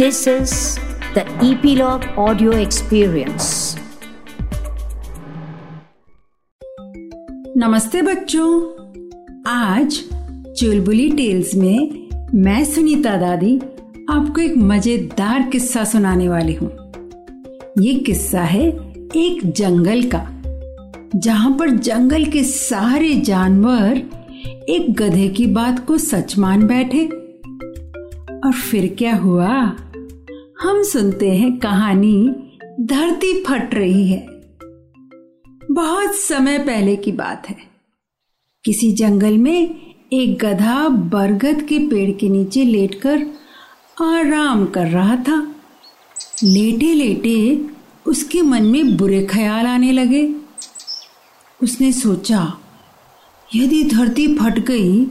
This is the Epilogue Audio Experience. नमस्ते बच्चों। आज चुलबुली टेल्स में मैं सुनीता दादी आपको एक मज़ेदार किस्सा सुनाने वाली हूँ। ये किस्सा है एक जंगल का, जहाँ पर जंगल के सारे जानवर एक गधे की बात को सच मान बैठे। और फिर क्या हुआ? हम सुनते हैं कहानी, धरती फट रही है। बहुत समय पहले की बात है। किसी जंगल में एक गधा बरगद के पेड़ के नीचे लेटकर आराम कर रहा था। लेटे लेटे उसके मन में बुरे ख्याल आने लगे। उसने सोचा, यदि धरती फट गई,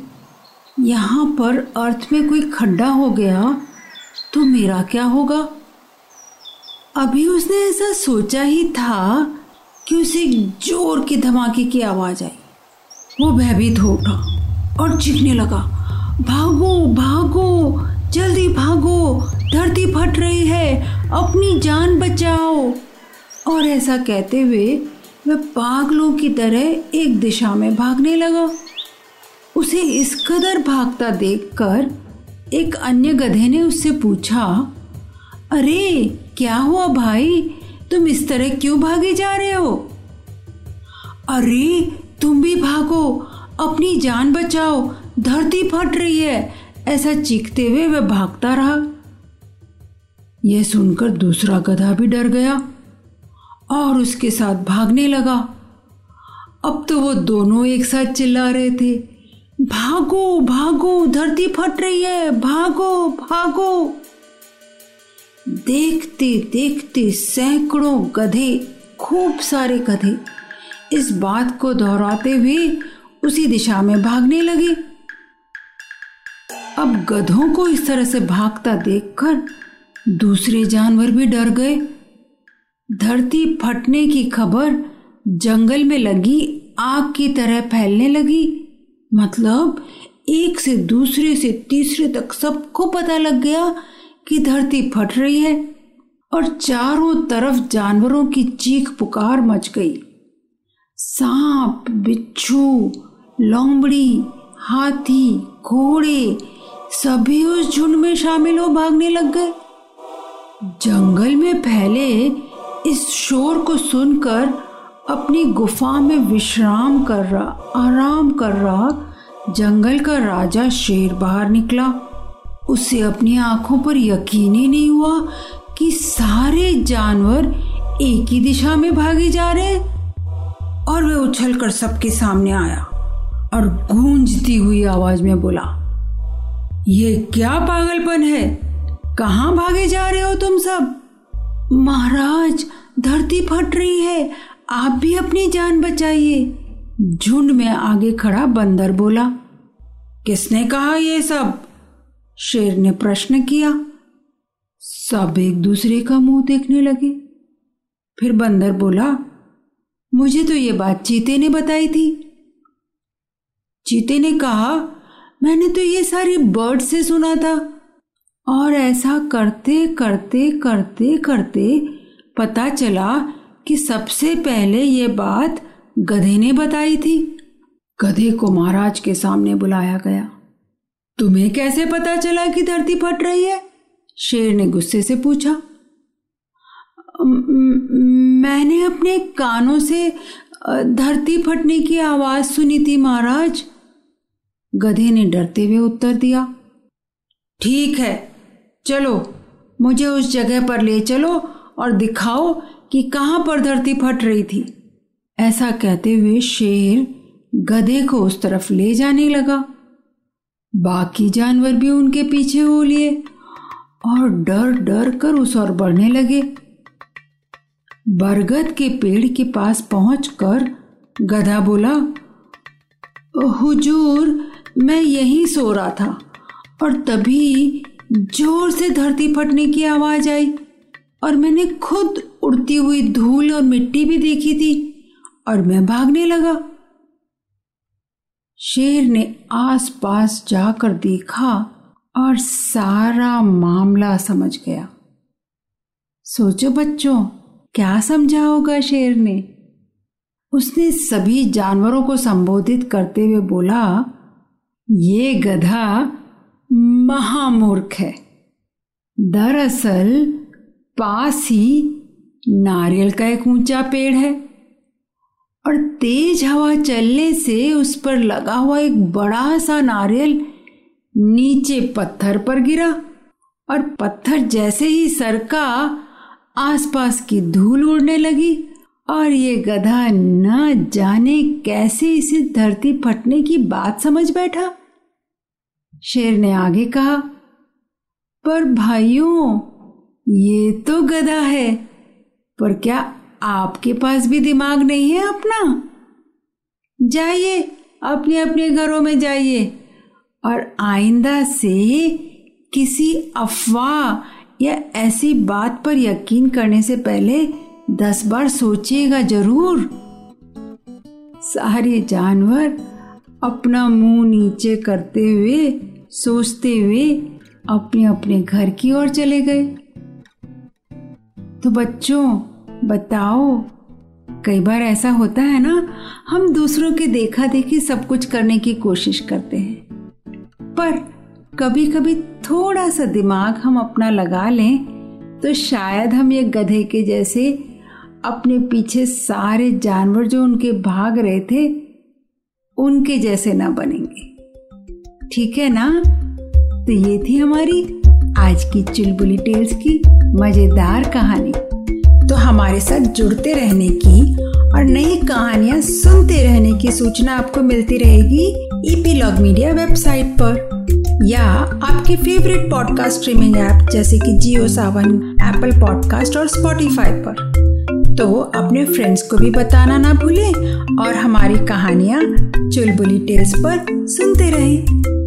यहाँ पर अर्थ में कोई खड्डा हो गया तो मेरा क्या होगा? अभी उसने ऐसा सोचा ही था कि उसे ज़ोर के धमाके की आवाज़ आई। वो भयभीत हो उठा और चीखने लगा। भागो भागो, जल्दी भागो, धरती फट रही है, अपनी जान बचाओ। और ऐसा कहते हुए वह पागलों की तरह एक दिशा में भागने लगा। उसे इस कदर भागता देखकर एक अन्य गधे ने उससे पूछा, अरे, क्या हुआ भाई? तुम इस तरह क्यों भागे जा रहे हो? अरे, तुम भी भागो, अपनी जान बचाओ, धरती फट रही है, ऐसा चीखते हुए वह भागता रहा। यह सुनकर दूसरा गधा भी डर गया और उसके साथ भागने लगा। अब तो वो दोनों एक साथ चिल्ला रहे थे। भागो भागो, धरती फट रही है। भागो भागो। देखते देखते सैकड़ों गधे, खूब सारे गधे इस बात को दोहराते हुए उसी दिशा में भागने लगे। अब गधों को इस तरह से भागता देखकर दूसरे जानवर भी डर गए। धरती फटने की खबर जंगल में लगी, आग की तरह फैलने लगी। मतलब एक से दूसरे से तीसरे तक सबको पता लग गया कि धरती फट रही है और चारों तरफ़ जानवरों की चीख पुकार मच गई। सांप, बिच्छू, लोमड़ी, हाथी, घोड़े सभी उस झुंड में शामिल हो भागने लग गए। जंगल में फैले इस शोर को सुनकर अपनी गुफा में विश्राम कर रहा, आराम कर रहा, जंगल का राजा शेर बाहर निकला। उसे अपनी आँखों पर यकीन ही नहीं हुआ कि सारे जानवर एक ही दिशा में भागे जा रहे और वह उछलकर सबके सामने आया और गूंजती हुई आवाज़ में बोला, ये क्या पागलपन है? कहाँ भागे जा रहे हो तुम सब? महाराज, धरती फट रही है। आप भी अपनी जान बचाइए। झुंड में आगे खड़ा बंदर बोला, किसने कहा ये सब? शेर ने प्रश्न किया। सब एक दूसरे का मुँह देखने लगे। फिर बंदर बोला, मुझे तो ये बात चीते ने बताई थी। चीते ने कहा, मैंने तो ये सारी बर्ड से सुना था। और ऐसा करते करते करते करते पता चला कि सबसे पहले ये बात गधे ने बताई थी। गधे को महाराज के सामने बुलाया गया। तुम्हें कैसे पता चला कि धरती फट रही है? शेर ने गुस्से से पूछा। मैंने अपने कानों से धरती फटने की आवाज़ सुनी थी महाराज। गधे ने डरते हुए उत्तर दिया। ठीक है, चलो, मुझे उस जगह पर ले चलो और दिखाओ कि कहाँ पर धरती फट रही थी। ऐसा कहते हुए शेर गधे को उस तरफ़ ले जाने लगा। बाकी जानवर भी उनके पीछे हो लिए और डर डर कर उस ओर बढ़ने लगे। बरगद के पेड़ के पास पहुंचकर गधा बोला, हुजूर, मैं यहीं सो रहा था और तभी ज़ोर से धरती फटने की आवाज़ आई। और मैंने खुद उड़ती हुई धूल और मिट्टी भी देखी थी, और मैं भागने लगा। शेर ने आस पास जाकर देखा और सारा मामला समझ गया। सोचो बच्चों, क्या समझा होगा शेर ने? उसने सभी जानवरों को संबोधित करते हुए बोला, ये गधा महामूर्ख है। दरअसल पास ही नारियल का एक ऊँचा पेड़ है और तेज हवा चलने से उस पर लगा हुआ एक बड़ा सा नारियल नीचे पत्थर पर गिरा और पत्थर जैसे ही सरका आसपास की धूल उड़ने लगी और ये गधा न जाने कैसे इसे धरती फटने की बात समझ बैठा। शेर ने आगे कहा, पर भाइयों ये तो गधा है, पर क्या आपके पास भी दिमाग नहीं है अपना? जाइए अपने अपने घरों में जाइए, और आइंदा से किसी अफवाह या ऐसी बात पर यकीन करने से पहले दस बार सोचिएगा ज़रूर। सारे जानवर अपना मुँह नीचे करते हुए, सोचते हुए अपने अपने घर की ओर चले गए। तो बच्चों, बताओ, कई बार ऐसा होता है ना, हम दूसरों के देखा देखी सब कुछ करने की कोशिश करते हैं। पर कभी कभी थोड़ा सा दिमाग हम अपना लगा लें तो शायद हम ये गधे के जैसे अपने पीछे सारे जानवर जो उनके भाग रहे थे, उनके जैसे ना बनेंगे। ठीक है ना? तो ये थी हमारी आज की चुलबुली टेल्स की मज़ेदार कहानी। तो हमारे साथ जुड़ते रहने की और नई कहानियाँ सुनते रहने की सूचना आपको मिलती रहेगी ईपीलॉग मीडिया वेबसाइट पर। या आपके फेवरेट पॉडकास्ट स्ट्रीमिंग ऐप जैसे कि जियो सावन एप्पल पॉडकास्ट और स्पॉटिफाई पर। तो अपने फ्रेंड्स को भी बताना ना भूलें और हमारी कहानियाँ चुलबुली टेल्स पर सुनते रहें।